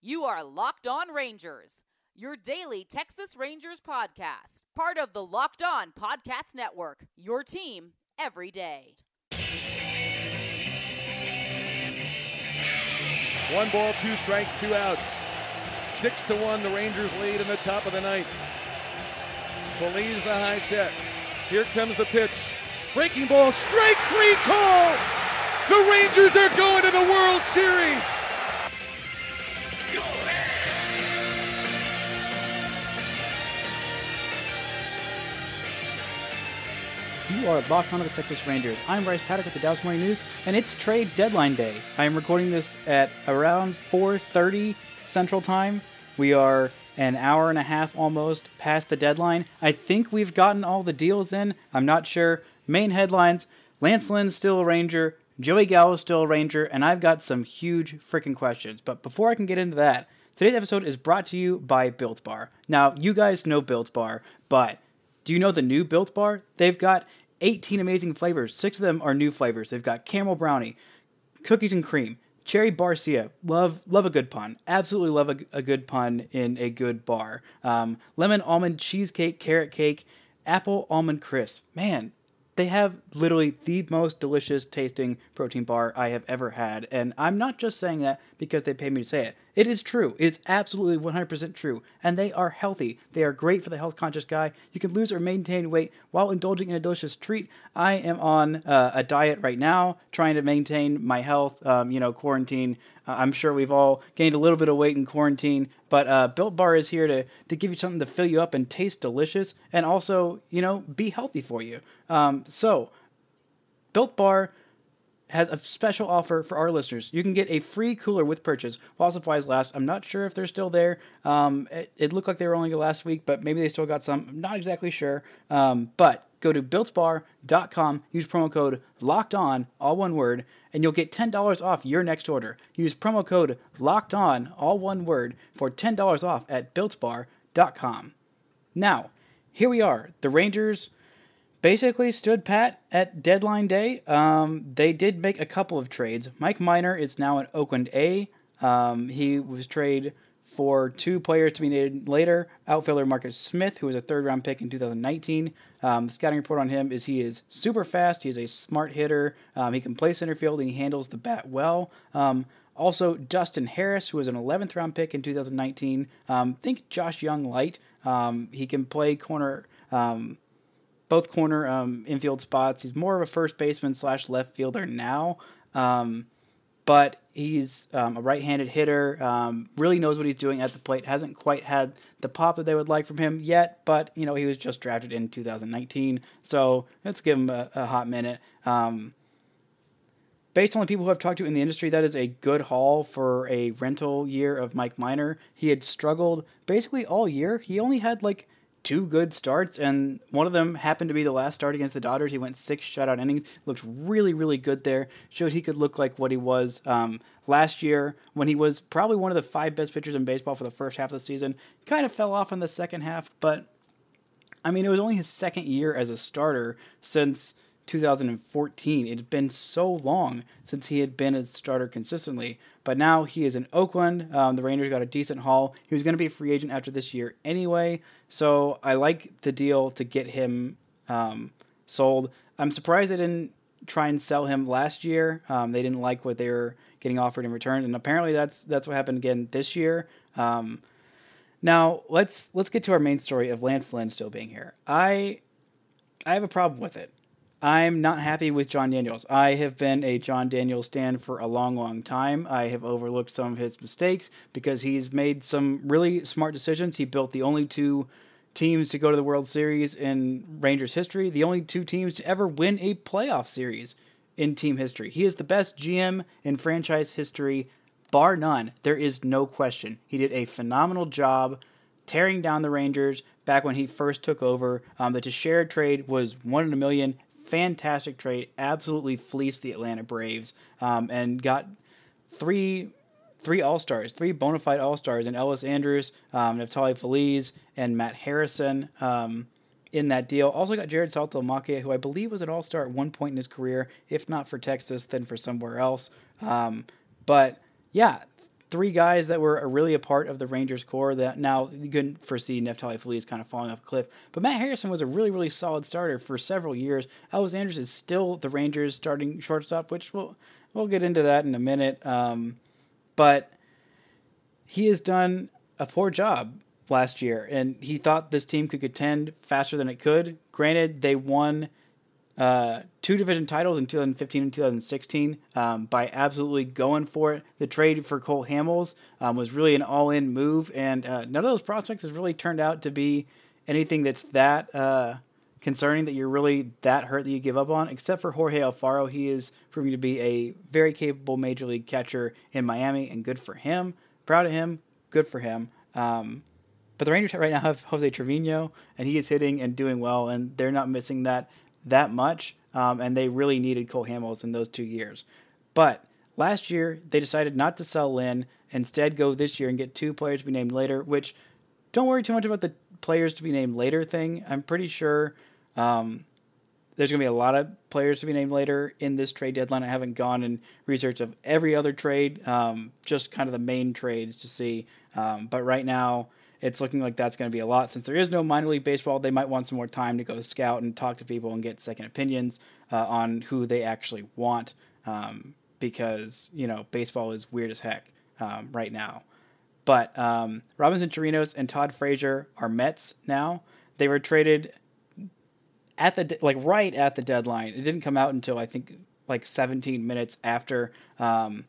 You are Locked On Rangers, your daily Texas Rangers podcast, part of the Locked On Podcast Network, your team every day. One ball, two strikes, two outs. Six to one, the Rangers lead in the top of the ninth. Feliz the high set. Here comes the pitch. Breaking ball, strike three call. The Rangers are going to the World Series. You are locked on to the Texas Rangers. I'm Bryce Paddock with the Dallas Morning News, and it's trade deadline day. I am recording this at around 4:30 Central Time. We are an hour and a half almost past the deadline. I think we've gotten all the deals in. I'm not sure. Main headlines: Lance Lynn's still a Ranger, Joey Gallo's still a Ranger, and I've got some huge freaking questions. But before I can get into that, today's episode is brought to you by Built Bar. Now, you guys know Built Bar, but do you know the new Built Bar? They've got 18 amazing flavors. Six of them are new flavors. They've got caramel brownie, cookies and cream, cherry barcia. Love love a good pun. Absolutely love a, a good pun in a good bar. Um, lemon almond cheesecake, carrot cake, apple almond crisp. Man, they have literally the most delicious tasting protein bar I have ever had. And I'm not just saying that because they paid me to say it. It is true. It's absolutely 100% true. And they are healthy. They are great for the health conscious guy. You can lose or maintain weight while indulging in a delicious treat. I am on uh, a diet right now, trying to maintain my health, um, you know, quarantine. Uh, I'm sure we've all gained a little bit of weight in quarantine, but uh, Built Bar is here to, to give you something to fill you up and taste delicious and also, you know, be healthy for you. Um, so, Built Bar has a special offer for our listeners. You can get a free cooler with purchase while supplies last. I'm not sure if they're still there. Um, it, it, looked like they were only last week, but maybe they still got some. I'm not exactly sure. Um, but go to builtbar.com, use promo code locked on, all one word, and you'll get $10 off your next order. Use promo code locked on, all one word, for $10 off at builtbar.com. Now, here we are. The Rangers basically stood pat at deadline day. Um, they did make a couple of trades. Mike Minor is now in Oakland A. Um, he was traded for two players to be named later. Outfielder Marcus Smith, who was a third round pick in 2019. Um, the scouting report on him is he is super fast. He is a smart hitter. Um, he can play center field and he handles the bat well. Um, also, Dustin Harris, who was an 11th round pick in 2019. Um, think Josh Jung light. Um, he can play corner both corner um, infield spots. He's more of a first baseman slash left fielder now, um, but he's um, a right-handed hitter. Um, really knows what he's doing at the plate. Hasn't quite had the pop that they would like from him yet, but you know he was just drafted in 2019, so let's give him a, a hot minute. Um, based on the people who I've talked to in the industry, that is a good haul for a rental year of Mike Minor. He had struggled basically all year. He only had like two good starts, and one of them happened to be the last start against the Dodgers. He went six shutout innings, looked really, really good there. Showed he could look like what he was um, last year when he was probably one of the five best pitchers in baseball for the first half of the season. Kind of fell off in the second half, but I mean, it was only his second year as a starter since 2014. It had been so long since he had been a starter consistently, but now he is in Oakland. Um, the Rangers got a decent haul. He was going to be a free agent after this year anyway, so I like the deal to get him um, sold. I'm surprised they didn't try and sell him last year. Um, they didn't like what they were getting offered in return, and apparently that's that's what happened again this year. Um, now let's let's get to our main story of Lance Lynn still being here. I I have a problem with it. I'm not happy with Jon Daniels. I have been a Jon Daniels stand for a long, long time. I have overlooked some of his mistakes because he's made some really smart decisions. He built the only two teams to go to the World Series in Rangers history, the only two teams to ever win a playoff series in team history. He is the best GM in franchise history, bar none. There is no question. He did a phenomenal job tearing down the Rangers back when he first took over. Um, the Teixeira trade was one in a million fantastic trade. Absolutely fleeced the Atlanta Braves um, and got three three All Stars, three bona fide All Stars, and Elvis Andrus, um, Feliz, and Matt Harrison um, in that deal. Also got Jarrod Saltalamacchia, who I believe was an All Star at one point in his career, if not for Texas, then for somewhere else. Um, but yeah, three guys that were really a part of the Rangers core that now you couldn't foresee Neftali Feliz kind of falling off a cliff. But Matt Harrison was a really, really solid starter for several years. Elvis Andrus is still the Rangers starting shortstop, which we'll, we'll get into that in a minute. Um, but he has done a poor job last year, and he thought this team could contend faster than it could. Granted, they won uh, two division titles in 2015 and 2016 um, by absolutely going for it. The trade for Cole Hamels um, was really an all in move, and uh, none of those prospects has really turned out to be anything that's that uh, concerning that you're really that hurt that you give up on, except for Jorge Alfaro. He is proving to be a very capable major league catcher in Miami, and good for him. Proud of him. Good for him. Um, but the Rangers right now have Jose Trevino, and he is hitting and doing well, and they're not missing that that much, um, and they really needed Cole Hamels in those two years. But last year, they decided not to sell Lynn, instead go this year and get two players to be named later, which don't worry too much about the players to be named later thing. I'm pretty sure um, there's going to be a lot of players to be named later in this trade deadline. I haven't gone and researched of every other trade, um, just kind of the main trades to see. Um, but right now, it's looking like that's going to be a lot. Since there is no minor league baseball, they might want some more time to go scout and talk to people and get second opinions uh, on who they actually want. Um, because you know baseball is weird as heck um, right now. But um, Robinson Chirinos and Todd Frazier are Mets now. They were traded at the de- like right at the deadline. It didn't come out until I think like 17 minutes after. Um,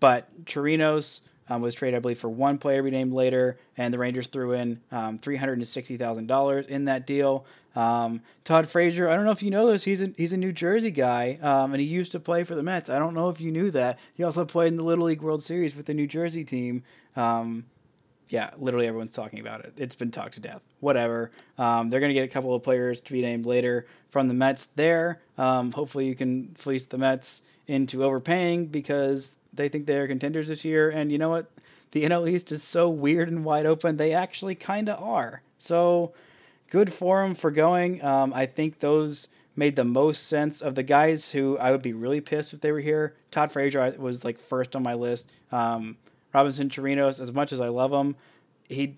but Chirinos um, was traded, I believe, for one player to be named later, and the Rangers threw in um, $360,000 in that deal. Um, Todd Frazier, I don't know if you know this, he's a, he's a New Jersey guy, um, and he used to play for the Mets. I don't know if you knew that. He also played in the Little League World Series with the New Jersey team. Um, yeah, literally everyone's talking about it. It's been talked to death. Whatever. Um, they're going to get a couple of players to be named later from the Mets there. hopefully, you can fleece the Mets into overpaying because they think they're contenders this year. And you know what? The NL East is so weird and wide open. They actually kind of are. So good for them for going. Um, I think those made the most sense of the guys who I would be really pissed if they were here. Todd Frazier was like first on my list. Um, Robinson Chirinos, as much as I love him, he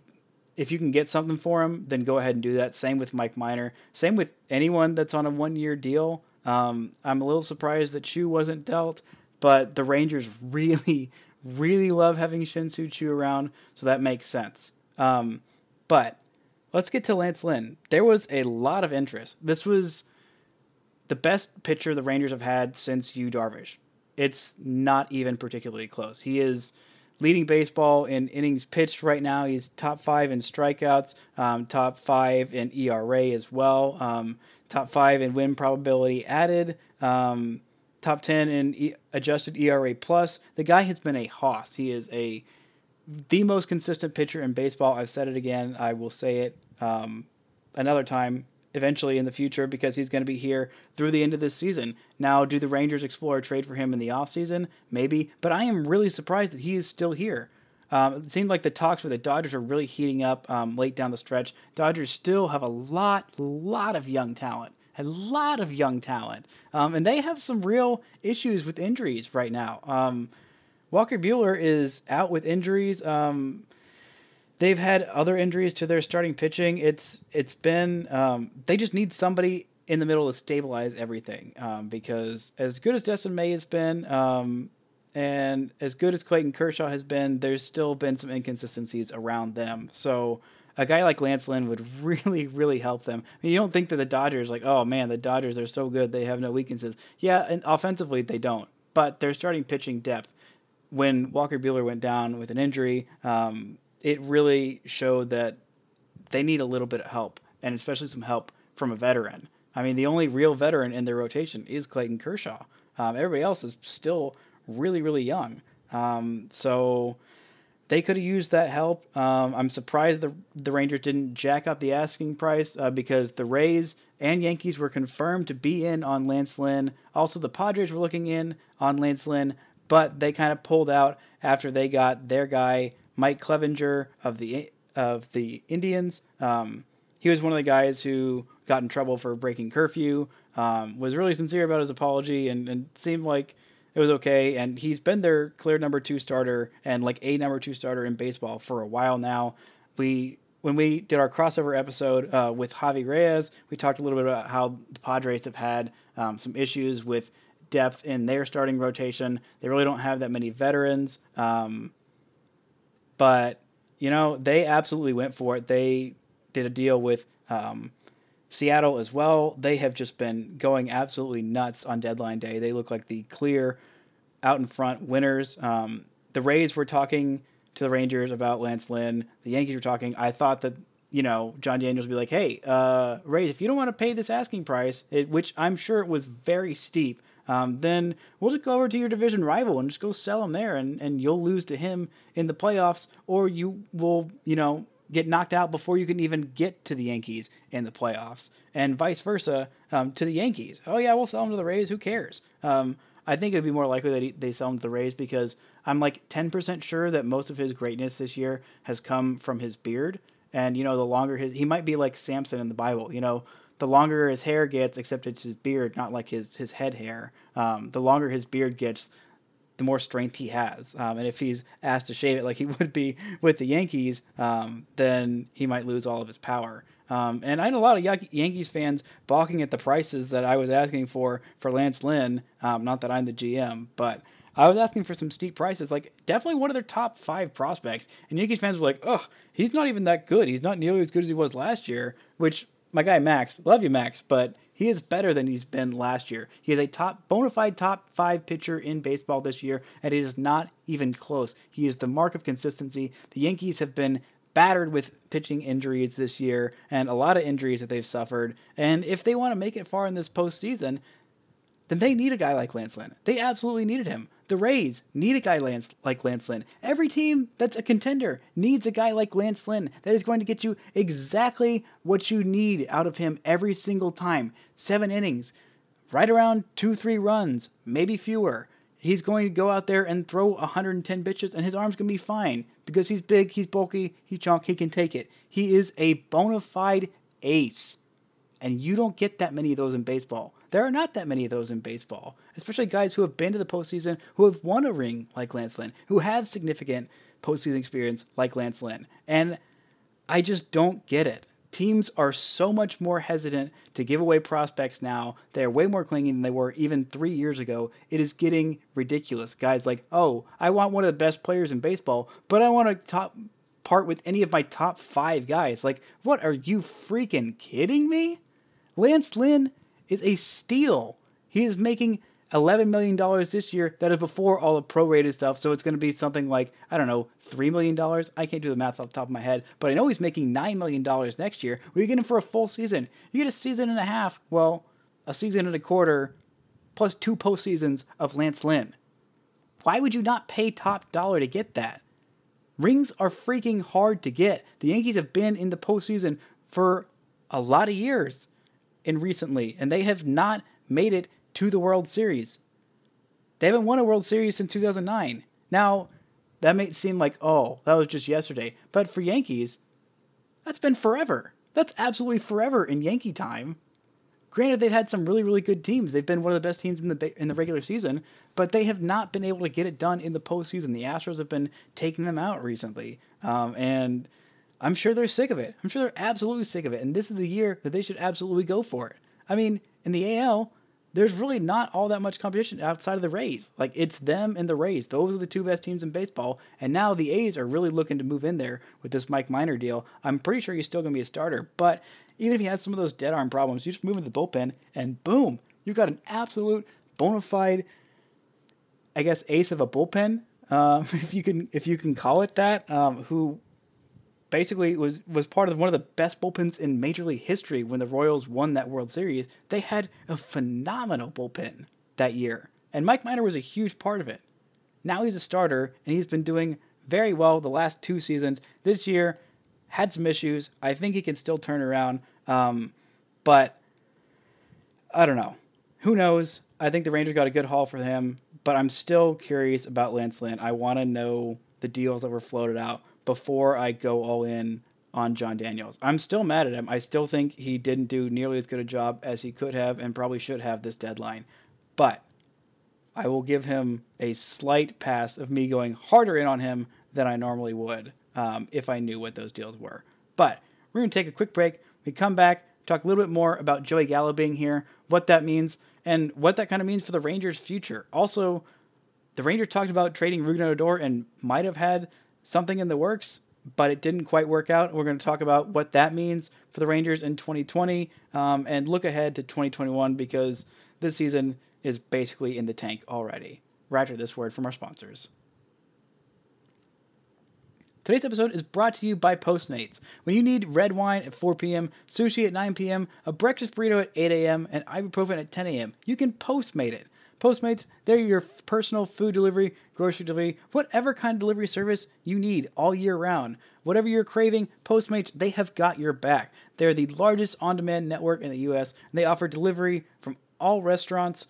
if you can get something for him, then go ahead and do that. Same with Mike Minor. Same with anyone that's on a one year deal. Um, I'm a little surprised that Choo wasn't dealt. But the Rangers really, really love having Shin-Soo Choo around, so that makes sense. Um, but let's get to Lance Lynn. There was a lot of interest. This was the best pitcher the Rangers have had since Yu Darvish. It's not even particularly close. He is leading baseball in innings pitched right now. He's top five in strikeouts, um, top five in ERA as well, um, top five in win probability added. Um, top 10 in e- adjusted ERA plus. The guy has been a hoss. He is a the most consistent pitcher in baseball. I've said it again. I will say it um, another time eventually in the future because he's going to be here through the end of this season. Now, do the Rangers explore a trade for him in the offseason? Maybe, but I am really surprised that he is still here. Um, it seemed like the talks with the Dodgers are really heating up um, late down the stretch. Dodgers still have a lot, lot of young talent a lot of young talent, um, and they have some real issues with injuries right now. Um, Walker Buehler is out with injuries. Um, they've had other injuries to their starting pitching. It's it's been um, they just need somebody in the middle to stabilize everything um, because as good as Dustin May has been. Um, and as good as Clayton Kershaw has been, there's still been some inconsistencies around them. So a guy like Lance Lynn would really, really help them. I mean, you don't think that the Dodgers, like, oh man, the Dodgers are so good, they have no weaknesses. Yeah, and offensively they don't, but they're starting pitching depth. When Walker Buehler went down with an injury, um, it really showed that they need a little bit of help, and especially some help from a veteran. I mean, the only real veteran in their rotation is Clayton Kershaw. Um, everybody else is still really, really young. Um, so they could have used that help. Um, I'm surprised the the Rangers didn't jack up the asking price uh, because the Rays and Yankees were confirmed to be in on Lance Lynn. Also, the Padres were looking in on Lance Lynn, but they kind of pulled out after they got their guy Mike Clevinger of the of the Indians. Um, he was one of the guys who got in trouble for breaking curfew. Um, was really sincere about his apology and, and seemed like It was okay, and he's been their clear number two starter and like a number two starter in baseball for a while now. We when we did our crossover episode uh, with Javi Reyes, we talked a little bit about how the Padres have had um, some issues with depth in their starting rotation. They really don't have that many veterans, um, but you know they absolutely went for it. They did a deal with um, Seattle as well. They have just been going absolutely nuts on deadline day. They look like the clear out in front winners. Um, the Rays were talking to the Rangers about Lance Lynn. The Yankees were talking. I thought that you know Jon Daniels would be like, "Hey, uh, Rays, if you don't want to pay this asking price, it, which I'm sure it was very steep, um, then we'll just go over to your division rival and just go sell him there, and, and you'll lose to him in the playoffs, or you will, you know, get knocked out before you can even get to the Yankees in the playoffs, and vice versa um, to the Yankees. Oh yeah, we'll sell him to the Rays. Who cares? Um, I think it'd be more likely that he, they sell him to the Rays because I'm like 10% sure that most of his greatness this year has come from his beard. And, you know, the longer his, he might be like Samson in the Bible, you know, the longer his hair gets, except it's his beard, not like his, his head hair, um, the longer his beard gets, the more strength he has. Um, and if he's asked to shave it like he would be with the Yankees, um, then he might lose all of his power. Um, and I had a lot of Yankees fans balking at the prices that I was asking for for Lance Lynn. Um, not that I'm the GM, but I was asking for some steep prices, like definitely one of their top five prospects. And Yankees fans were like, "Oh, he's not even that good. He's not nearly as good as he was last year." Which my guy Max, love you Max, but he is better than he's been last year. He is a top bona fide top five pitcher in baseball this year, and it is not even close. He is the mark of consistency. The Yankees have been battered with pitching injuries this year and a lot of injuries that they've suffered. And if they want to make it far in this postseason, then they need a guy like Lance Lynn. They absolutely needed him. The Rays need a guy Lance, like Lance Lynn. Every team that's a contender needs a guy like Lance Lynn that is going to get you exactly what you need out of him every single time. Seven innings, right around two, three runs, maybe fewer. He's going to go out there and throw 110 bitches, and his arm's going to be fine because he's big, he's bulky, he's chunk, he can take it. He is a bona fide ace. And you don't get that many of those in baseball. There are not that many of those in baseball, especially guys who have been to the postseason, who have won a ring like Lance Lynn, who have significant postseason experience like Lance Lynn. And I just don't get it. Teams are so much more hesitant to give away prospects now. They're way more clingy than they were even three years ago. It is getting ridiculous. Guys like, oh, I want one of the best players in baseball, but I want to top part with any of my top five guys. Like, what are you freaking kidding me? Lance Lynn is a steal. He is making $11 million this year. That is before all the prorated stuff. So it's going to be something like, I don't know, $3 million. I can't do the math off the top of my head, but I know he's making $9 million next year. We get him for a full season. You get a season and a half. Well, a season and a quarter plus two postseasons of Lance Lynn. Why would you not pay top dollar to get that? Rings are freaking hard to get. The Yankees have been in the postseason for a lot of years in recently, and they have not made it to the World Series. They haven't won a World Series since 2009. Now, that may seem like, oh, that was just yesterday, but for Yankees, that's been forever. That's absolutely forever in Yankee time. Granted, they've had some really, really good teams. They've been one of the best teams in the in the regular season, but they have not been able to get it done in the postseason. The Astros have been taking them out recently, um, and I'm sure they're sick of it. I'm sure they're absolutely sick of it. And this is the year that they should absolutely go for it. I mean, in the AL, there's really not all that much competition outside of the Rays. Like it's them and the Rays. Those are the two best teams in baseball. And now the A's are really looking to move in there with this Mike Minor deal. I'm pretty sure he's still going to be a starter. But even if he has some of those dead arm problems, you just move into the bullpen and boom, you've got an absolute bona fide, I guess, ace of a bullpen, um, if you can if you can call it that, um, who basically was was part of one of the best bullpens in Major League history when the Royals won that World Series. They had a phenomenal bullpen that year, and Mike Minor was a huge part of it. Now he's a starter, and he's been doing very well the last two seasons. This year had some issues. I think he can still turn around, um, but I don't know. Who knows? I think the Rangers got a good haul for him, but I'm still curious about Lance Lynn. I want to know the deals that were floated out before I go all in on Jon Daniels. I'm still mad at him. I still think he didn't do nearly as good a job as he could have and probably should have this deadline. But I will give him a slight pass of me going harder in on him than I normally would um, if I knew what those deals were. But we're going to take a quick break. We come back, talk a little bit more about Joey Gallo being here, what that means, and what that kind of means for the Rangers' future. Also, the Rangers talked about trading Rougned Odor and might have had something in the works, but it didn't quite work out. We're going to talk about what that means for the Rangers in 2020 um, and look ahead to 2021 because this season is basically in the tank already. After this word from our sponsors. Today's episode is brought to you by Postmates. When you need red wine at 4 p.m., sushi at 9 p.m., a breakfast burrito at 8 a.m., and ibuprofen at 10 a.m., you can Postmate it. Postmates, they're your personal food delivery, grocery delivery, whatever kind of delivery service you need all year round. Whatever you're craving, Postmates, they have got your back. They're the largest on demand network in the U.S., and they offer delivery from all restaurants,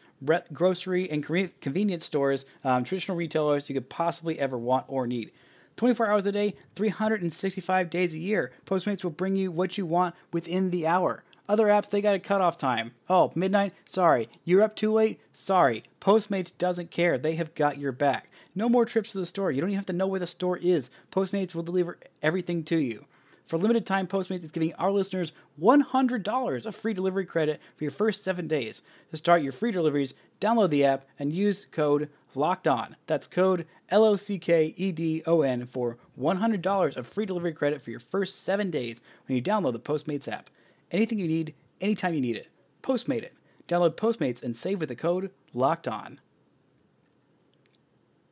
grocery, and convenience stores, um, traditional retailers you could possibly ever want or need. 24 hours a day, 365 days a year. Postmates will bring you what you want within the hour. Other apps, they got a cutoff time. Oh, midnight? Sorry. You're up too late? Sorry. Postmates doesn't care. They have got your back. No more trips to the store. You don't even have to know where the store is. Postmates will deliver everything to you. For limited time, Postmates is giving our listeners $100 of free delivery credit for your first seven days. To start your free deliveries, download the app and use code locked on. That's code L O C K E D O N for $100 of free delivery credit for your first seven days when you download the Postmates app. Anything you need, anytime you need it. Postmate it. Download Postmates and save with the code locked on.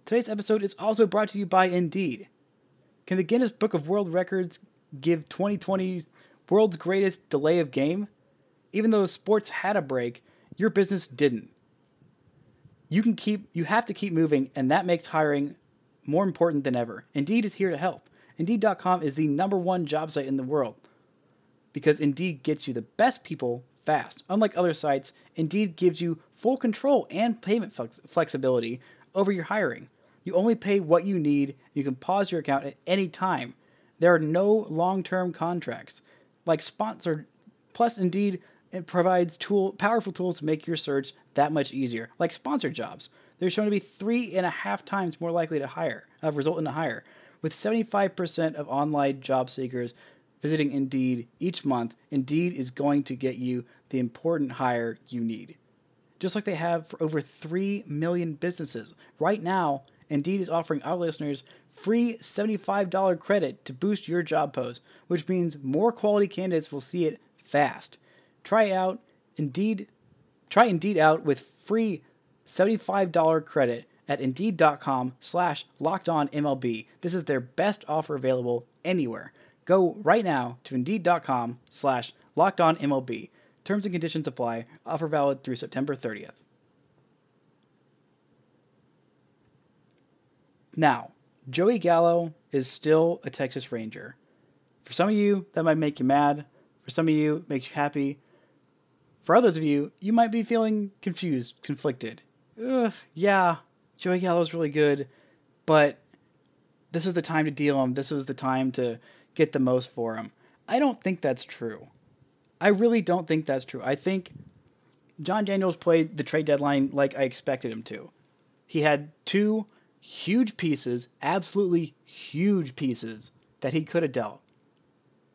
Today's episode is also brought to you by Indeed. Can the Guinness Book of World Records give 2020's world's greatest delay of game? Even though sports had a break, your business didn't you can keep you have to keep moving and that makes hiring more important than ever indeed is here to help indeed.com is the number one job site in the world because indeed gets you the best people fast. Unlike other sites indeed gives you full control and payment flex- flexibility over your hiring. You only pay what you need. You can pause your account at any time. There are no long-term contracts. Like sponsored plus indeed it provides tool powerful tools to make your search that much easier, like sponsored jobs. They're shown to be three and a half times more likely to hire, uh, result in a hire, with 75% of online job seekers visiting Indeed each month. Indeed is going to get you the important hire you need, just like they have for over 3 million businesses. Right now, Indeed is offering our listeners free $75 credit to boost your job post, which means more quality candidates will see it fast. Try out Indeed. Try Indeed out with free $75 credit at Indeed.com slash LockedOnMLB. This is their best offer available anywhere. Go right now to Indeed.com slash LockedOnMLB. Terms and conditions apply. Offer valid through September 30th. Now, Joey Gallo is still a Texas Ranger. For some of you, that might make you mad. For some of you, it makes you happy. For others of you, you might be feeling confused, conflicted. Ugh, yeah, Joey Gallo's really good, but this is the time to deal him. This was the time to get the most for him. I don't think that's true. I really don't think that's true. I think Jon Daniels played the trade deadline like I expected him to. He had two huge pieces, absolutely huge pieces, that he could have dealt.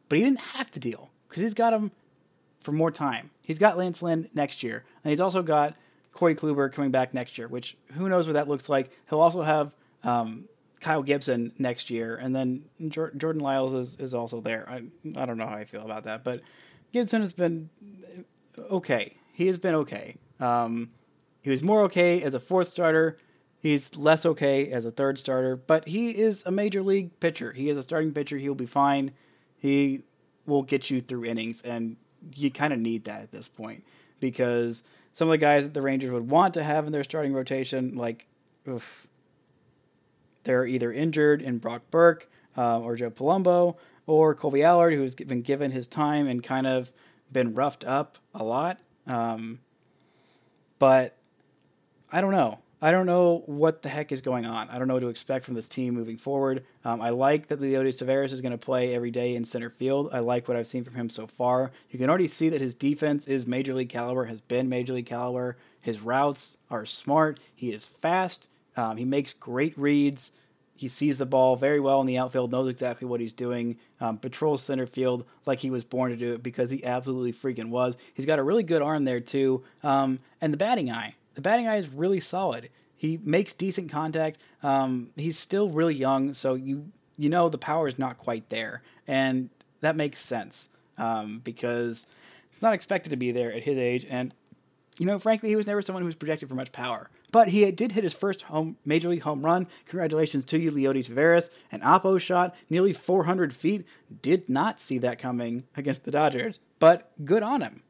But he didn't have to deal because he's got them for more time. He's got Lance Lynn next year, and he's also got Corey Kluber coming back next year, which who knows what that looks like. He'll also have um, Kyle Gibson next year, and then Jordan Lyles is, is also there. I, I don't know how I feel about that, but Gibson has been okay. He has been okay. Um, he was more okay as a fourth starter. He's less okay as a third starter, but he is a major league pitcher. He is a starting pitcher. He'll be fine. He will get you through innings, and you kind of need that at this point because some of the guys that the Rangers would want to have in their starting rotation, like, oof, they're either injured in Brock Burke uh, or Joe Palumbo or Kolby Allard, who's been given his time and kind of been roughed up a lot. Um, but I don't know. I don't know what the heck is going on. I don't know what to expect from this team moving forward. Um, I like that Leody Taveras is going to play every day in center field. I like what I've seen from him so far. You can already see that his defense is major league caliber, has been major league caliber. His routes are smart. He is fast. Um, he makes great reads. He sees the ball very well in the outfield, knows exactly what he's doing, um, patrols center field like he was born to do it because he absolutely freaking was. He's got a really good arm there, too. Um, and the batting eye. The batting eye is really solid. He makes decent contact. Um, he's still really young, so you you know the power is not quite there, and that makes sense um, because it's not expected to be there at his age. And you know, frankly, he was never someone who was projected for much power. But he did hit his first home major league home run. Congratulations to you, Leody Taveras. An oppo shot, nearly 400 feet. Did not see that coming against the Dodgers, but good on him.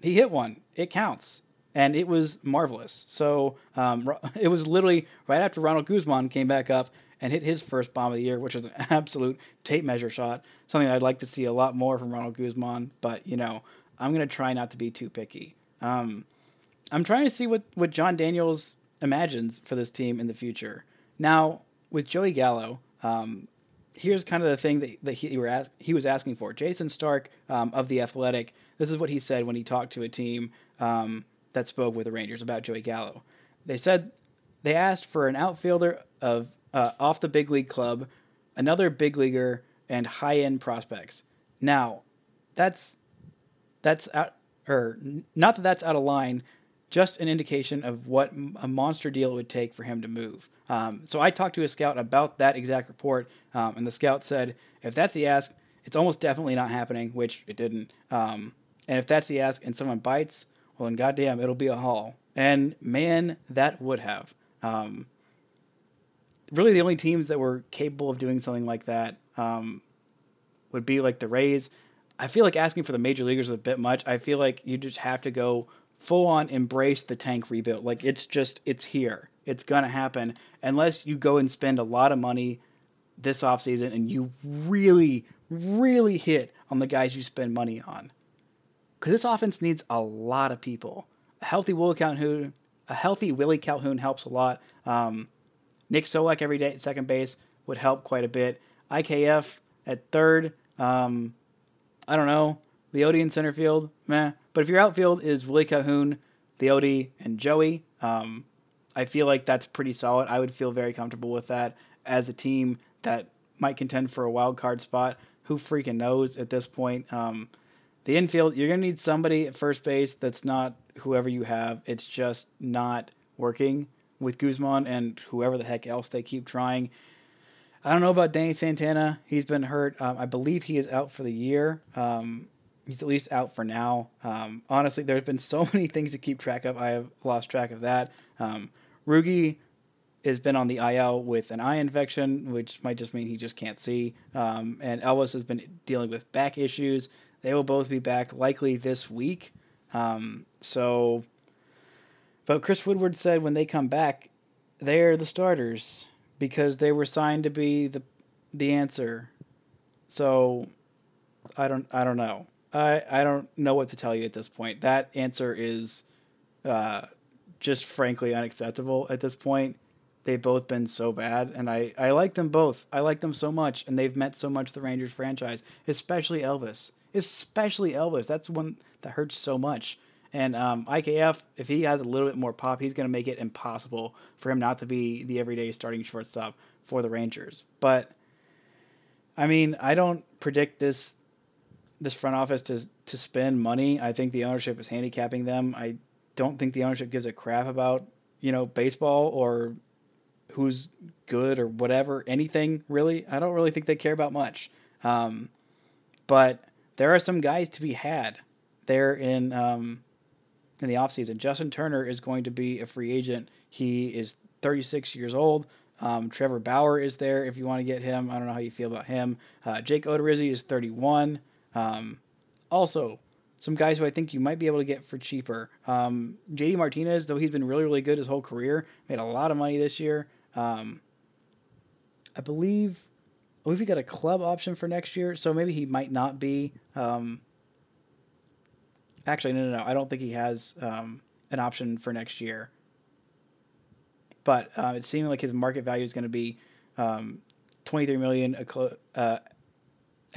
He hit one. It counts. And it was marvelous. So um, it was literally right after Ronald Guzman came back up and hit his first bomb of the year, which was an absolute tape measure shot. Something I'd like to see a lot more from Ronald Guzman. But, you know, I'm going to try not to be too picky. Um, I'm trying to see what, what Jon Daniels imagines for this team in the future. Now, with Joey Gallo, um, here's kind of the thing that, that he, ask, he was asking for. Jayson Stark um, of The Athletic, this is what he said when he talked to a team um, that spoke with the Rangers about Joey Gallo. They said they asked for an outfielder of uh, off the big league club, another big leaguer, and high end prospects. Now, that's that's out or not that that's out of line, just an indication of what a monster deal it would take for him to move. Um, so I talked to a scout about that exact report, um, and the scout said, if that's the ask, it's almost definitely not happening, which it didn't. Um, and if that's the ask and someone bites, well, then goddamn, it'll be a haul. And man, that would have. Um, really, the only teams that were capable of doing something like that um, would be like the Rays. I feel like asking for the major leaguers is a bit much. I feel like you just have to go full on embrace the tank rebuild. Like it's just it's here. It's gonna happen unless you go and spend a lot of money this offseason and you really, really hit on the guys you spend money on. Because this offense needs a lot of people. A healthy Willie Calhoun, a healthy Willie Calhoun helps a lot. Um, Nick Solak every day at second base would help quite a bit. IKF at third. Um, I don't know. Leody in center field, meh. But if your outfield is Willie Calhoun, Leody, and Joey, um, I feel like that's pretty solid. I would feel very comfortable with that as a team that might contend for a wild card spot. Who freaking knows at this point? Um, the infield, you're going to need somebody at first base that's not whoever you have. It's just not working with Guzman and whoever the heck else they keep trying. I don't know about Danny Santana. He's been hurt. Um, I believe he is out for the year. Um, he's at least out for now. Um, honestly, there's been so many things to keep track of. I have lost track of that. Um, Rugi has been on the IL with an eye infection, which might just mean he just can't see. Um, and Elvis has been dealing with back issues. They will both be back likely this week. Um, so, but Chris Woodward said when they come back, they're the starters because they were signed to be the the answer. So, I don't I don't know. I I don't know what to tell you at this point. That answer is uh, just frankly unacceptable at this point. They've both been so bad, and I, I like them both. I like them so much, and they've meant so much to the Rangers franchise, especially Elvis. Especially Elvis. That's one that hurts so much. And um, IKF, if he has a little bit more pop, he's going to make it impossible for him not to be the everyday starting shortstop for the Rangers. But I mean, I don't predict this this front office to to spend money. I think the ownership is handicapping them. I don't think the ownership gives a crap about you know baseball or who's good or whatever anything really. I don't really think they care about much. Um, but there are some guys to be had there in um, in the offseason. Justin Turner is going to be a free agent. He is 36 years old. Um, Trevor Bauer is there if you want to get him. I don't know how you feel about him. Uh, Jake Odorizzi is 31. Um, also, some guys who I think you might be able to get for cheaper. Um, JD Martinez, though he's been really, really good his whole career, made a lot of money this year. Um, I believe, I believe he got a club option for next year, so maybe he might not be. Um, actually, no, no, no. I don't think he has um, an option for next year. But uh, it's seeming like his market value is going to be um, 23 million uh,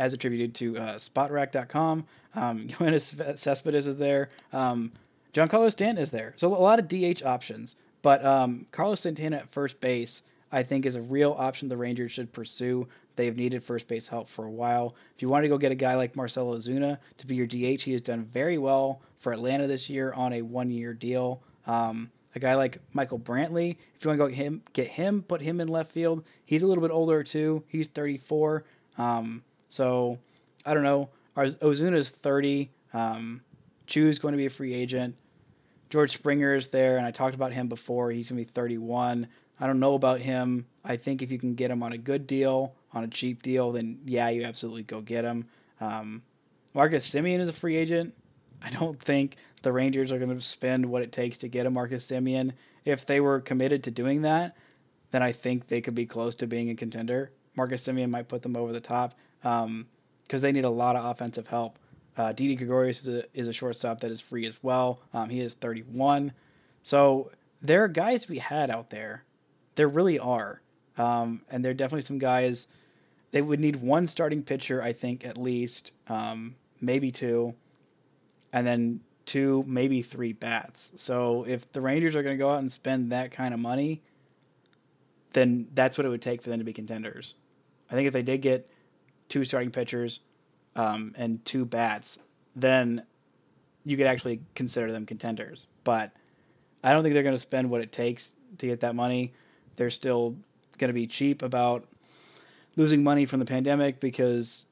as attributed to uh, Spotrac.com. Um, Yoenis Cespedes is there. Um, Carlos Stanton is there. So a lot of DH options. But um, Carlos Santana at first base, I think, is a real option the Rangers should pursue. They've needed first base help for a while. If you want to go get a guy like Marcell Ozuna to be your DH, he has done very well for Atlanta this year on a one-year deal. Um, a guy like Michael Brantley, if you want to go him, get him, put him in left field. He's a little bit older too. He's 34. Um, so I don't know. Ozuna is 30. Um, Choo's going to be a free agent. George Springer is there, and I talked about him before. He's going to be 31. I don't know about him. I think if you can get him on a good deal, on a cheap deal, then yeah, you absolutely go get him. Um, Marcus Semien is a free agent. I don't think the Rangers are going to spend what it takes to get a Marcus Semien. If they were committed to doing that, then I think they could be close to being a contender. Marcus Semien might put them over the top because um, they need a lot of offensive help. Uh, Didi Gregorius is a, is a shortstop that is free as well. Um, he is 31. So there are guys to be had out there. There really are. Um, and there are definitely some guys. They would need one starting pitcher, I think, at least, um, maybe two, and then two, maybe three bats. So if the Rangers are going to go out and spend that kind of money, then that's what it would take for them to be contenders. I think if they did get two starting pitchers um, and two bats, then you could actually consider them contenders. But I don't think they're going to spend what it takes to get that money. They're still going to be cheap about losing money from the pandemic because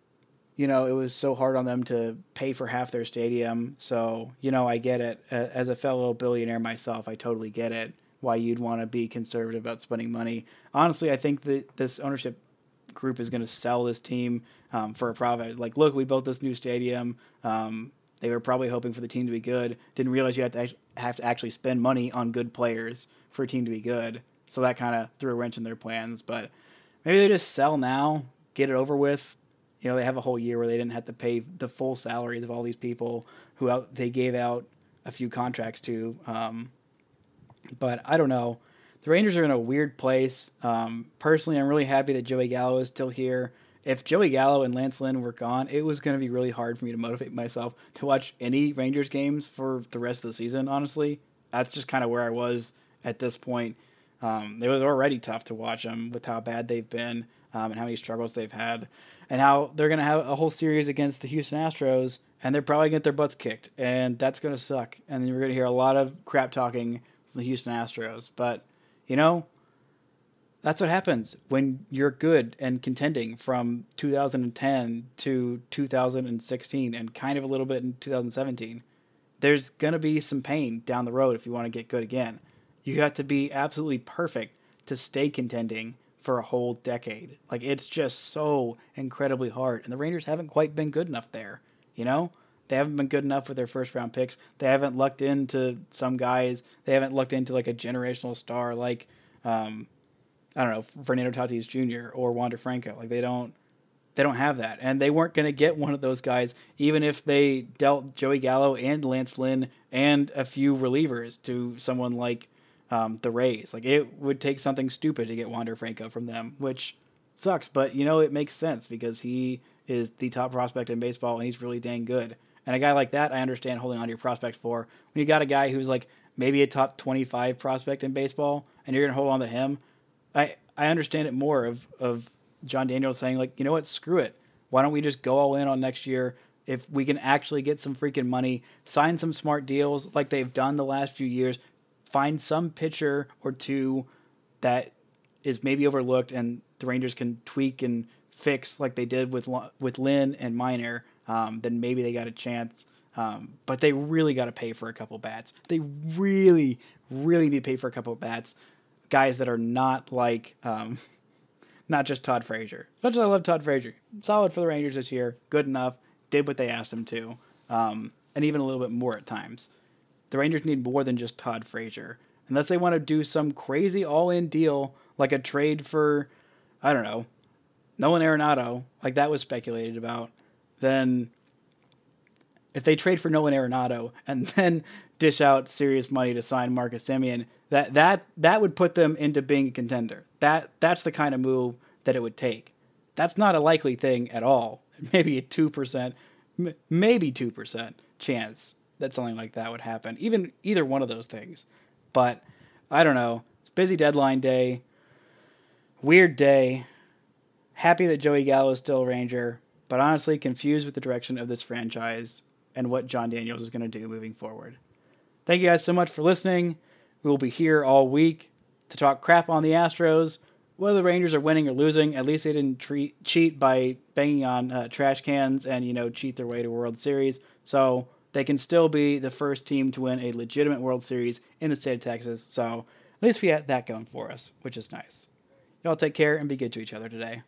you know it was so hard on them to pay for half their stadium. So you know I get it. As a fellow billionaire myself, I totally get it. Why you'd want to be conservative about spending money. Honestly, I think that this ownership group is going to sell this team um, for a profit. Like, look, we built this new stadium. Um, they were probably hoping for the team to be good. Didn't realize you had to have to actually spend money on good players for a team to be good. So that kind of threw a wrench in their plans. But maybe they just sell now, get it over with. You know, they have a whole year where they didn't have to pay the full salaries of all these people who out, they gave out a few contracts to. Um, but I don't know. The Rangers are in a weird place. Um, personally, I'm really happy that Joey Gallo is still here if Joey Gallo and Lance Lynn were gone, it was going to be really hard for me to motivate myself to watch any Rangers games for the rest of the season, honestly. That's just kind of where I was at this point. Um, it was already tough to watch them with how bad they've been um, and how many struggles they've had, and how they're going to have a whole series against the Houston Astros, and they're probably going to get their butts kicked, and that's going to suck. And then you're going to hear a lot of crap talking from the Houston Astros. But, you know, that's what happens when you're good and contending from 2010 to 2016 and kind of a little bit in 2017. There's going to be some pain down the road if you want to get good again. You have to be absolutely perfect to stay contending for a whole decade. Like it's just so incredibly hard and the Rangers haven't quite been good enough there, you know? They haven't been good enough with their first round picks. They haven't lucked into some guys. They haven't looked into like a generational star like um, I don't know Fernando Tatis Jr. or Wander Franco. Like they don't they don't have that, and they weren't going to get one of those guys even if they dealt Joey Gallo and Lance Lynn and a few relievers to someone like um, the Rays. Like it would take something stupid to get Wander Franco from them, which sucks, but you know it makes sense because he is the top prospect in baseball and he's really dang good. And a guy like that, I understand holding on to your prospect for. When you got a guy who's like maybe a top 25 prospect in baseball and you're going to hold on to him, I I understand it more of of Jon Daniels saying like, you know what, screw it. Why don't we just go all in on next year? If we can actually get some freaking money, sign some smart deals like they've done the last few years, find some pitcher or two that is maybe overlooked, and the Rangers can tweak and fix like they did with with Lynn and Minor, um, then maybe they got a chance. Um, but they really got to pay for a couple bats. They really, really need to pay for a couple bats guys that are not like um, not just Todd Frazier. As much as I love Todd Frazier, solid for the Rangers this year, good enough, did what they asked him to, um, and even a little bit more at times. The Rangers need more than just Todd Frazier. Unless they want to do some crazy all-in deal like a trade for, I don't know, Nolan Arenado, like that was speculated about, then if they trade for Nolan Arenado and then dish out serious money to sign Marcus Semien, that that that would put them into being a contender. That that's the kind of move that it would take. That's not a likely thing at all. Maybe a two percent, maybe two percent chance that something like that would happen. Even either one of those things. But I don't know. It's busy deadline day. Weird day. Happy that Joey Gallo is still a Ranger, but honestly confused with the direction of this franchise and what Jon Daniels is going to do moving forward. Thank you guys so much for listening. We will be here all week to talk crap on the Astros. Whether the Rangers are winning or losing, at least they didn't treat, cheat by banging on uh, trash cans and you know cheat their way to World Series. So they can still be the first team to win a legitimate World Series in the state of Texas. So at least we had that going for us, which is nice. Y'all take care and be good to each other today.